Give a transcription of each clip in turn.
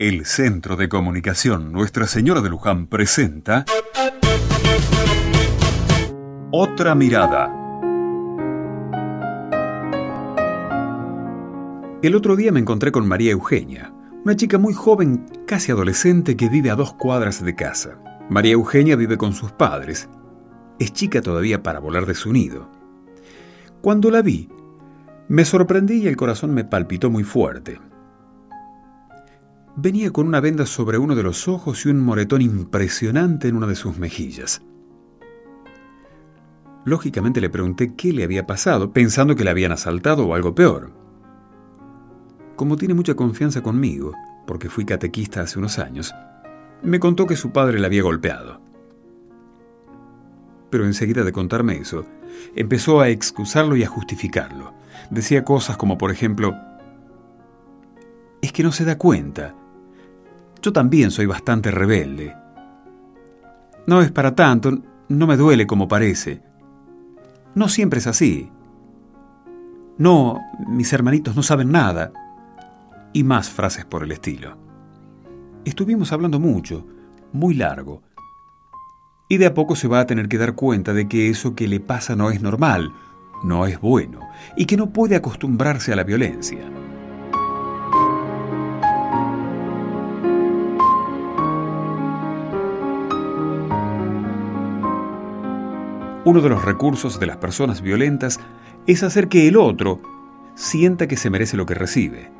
El Centro de Comunicación Nuestra Señora de Luján presenta Otra Mirada. El otro día me encontré con María Eugenia, una chica muy joven, casi adolescente, que vive a dos cuadras de casa. María Eugenia vive con sus padres. Es chica todavía para volar de su nido. Cuando la vi, me sorprendí y el corazón me palpitó muy fuerte. Venía con una venda sobre uno de los ojos y un moretón impresionante en una de sus mejillas. Lógicamente le pregunté qué le había pasado, pensando que le habían asaltado o algo peor. Como tiene mucha confianza conmigo, porque fui catequista hace unos años, me contó que su padre la había golpeado. Pero enseguida de contarme eso, empezó a excusarlo y a justificarlo. Decía cosas como, por ejemplo, es que no se da cuenta. Yo también soy bastante rebelde. No es para tanto, no me duele como parece. No siempre es así. No, mis hermanitos no saben nada. Y más frases por el estilo. Estuvimos hablando mucho, muy largo. Y de a poco se va a tener que dar cuenta de que eso que le pasa no es normal, no es bueno, y que no puede acostumbrarse a la violencia. Uno de los recursos de las personas violentas es hacer que el otro sienta que se merece lo que recibe.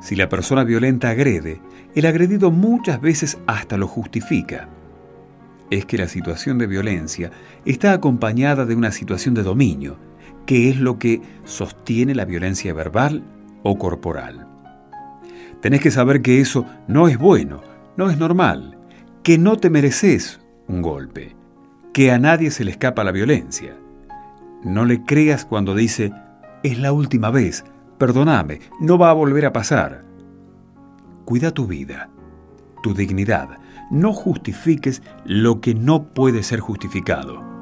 Si la persona violenta agrede, el agredido muchas veces hasta lo justifica. Es que la situación de violencia está acompañada de una situación de dominio, que es lo que sostiene la violencia verbal o corporal. Tenés que saber que eso no es bueno, no es normal, que no te mereces un golpe que a nadie se le escapa la violencia. No le creas cuando dice, es la última vez, perdóname, no va a volver a pasar. Cuida tu vida, tu dignidad. No justifiques lo que no puede ser justificado.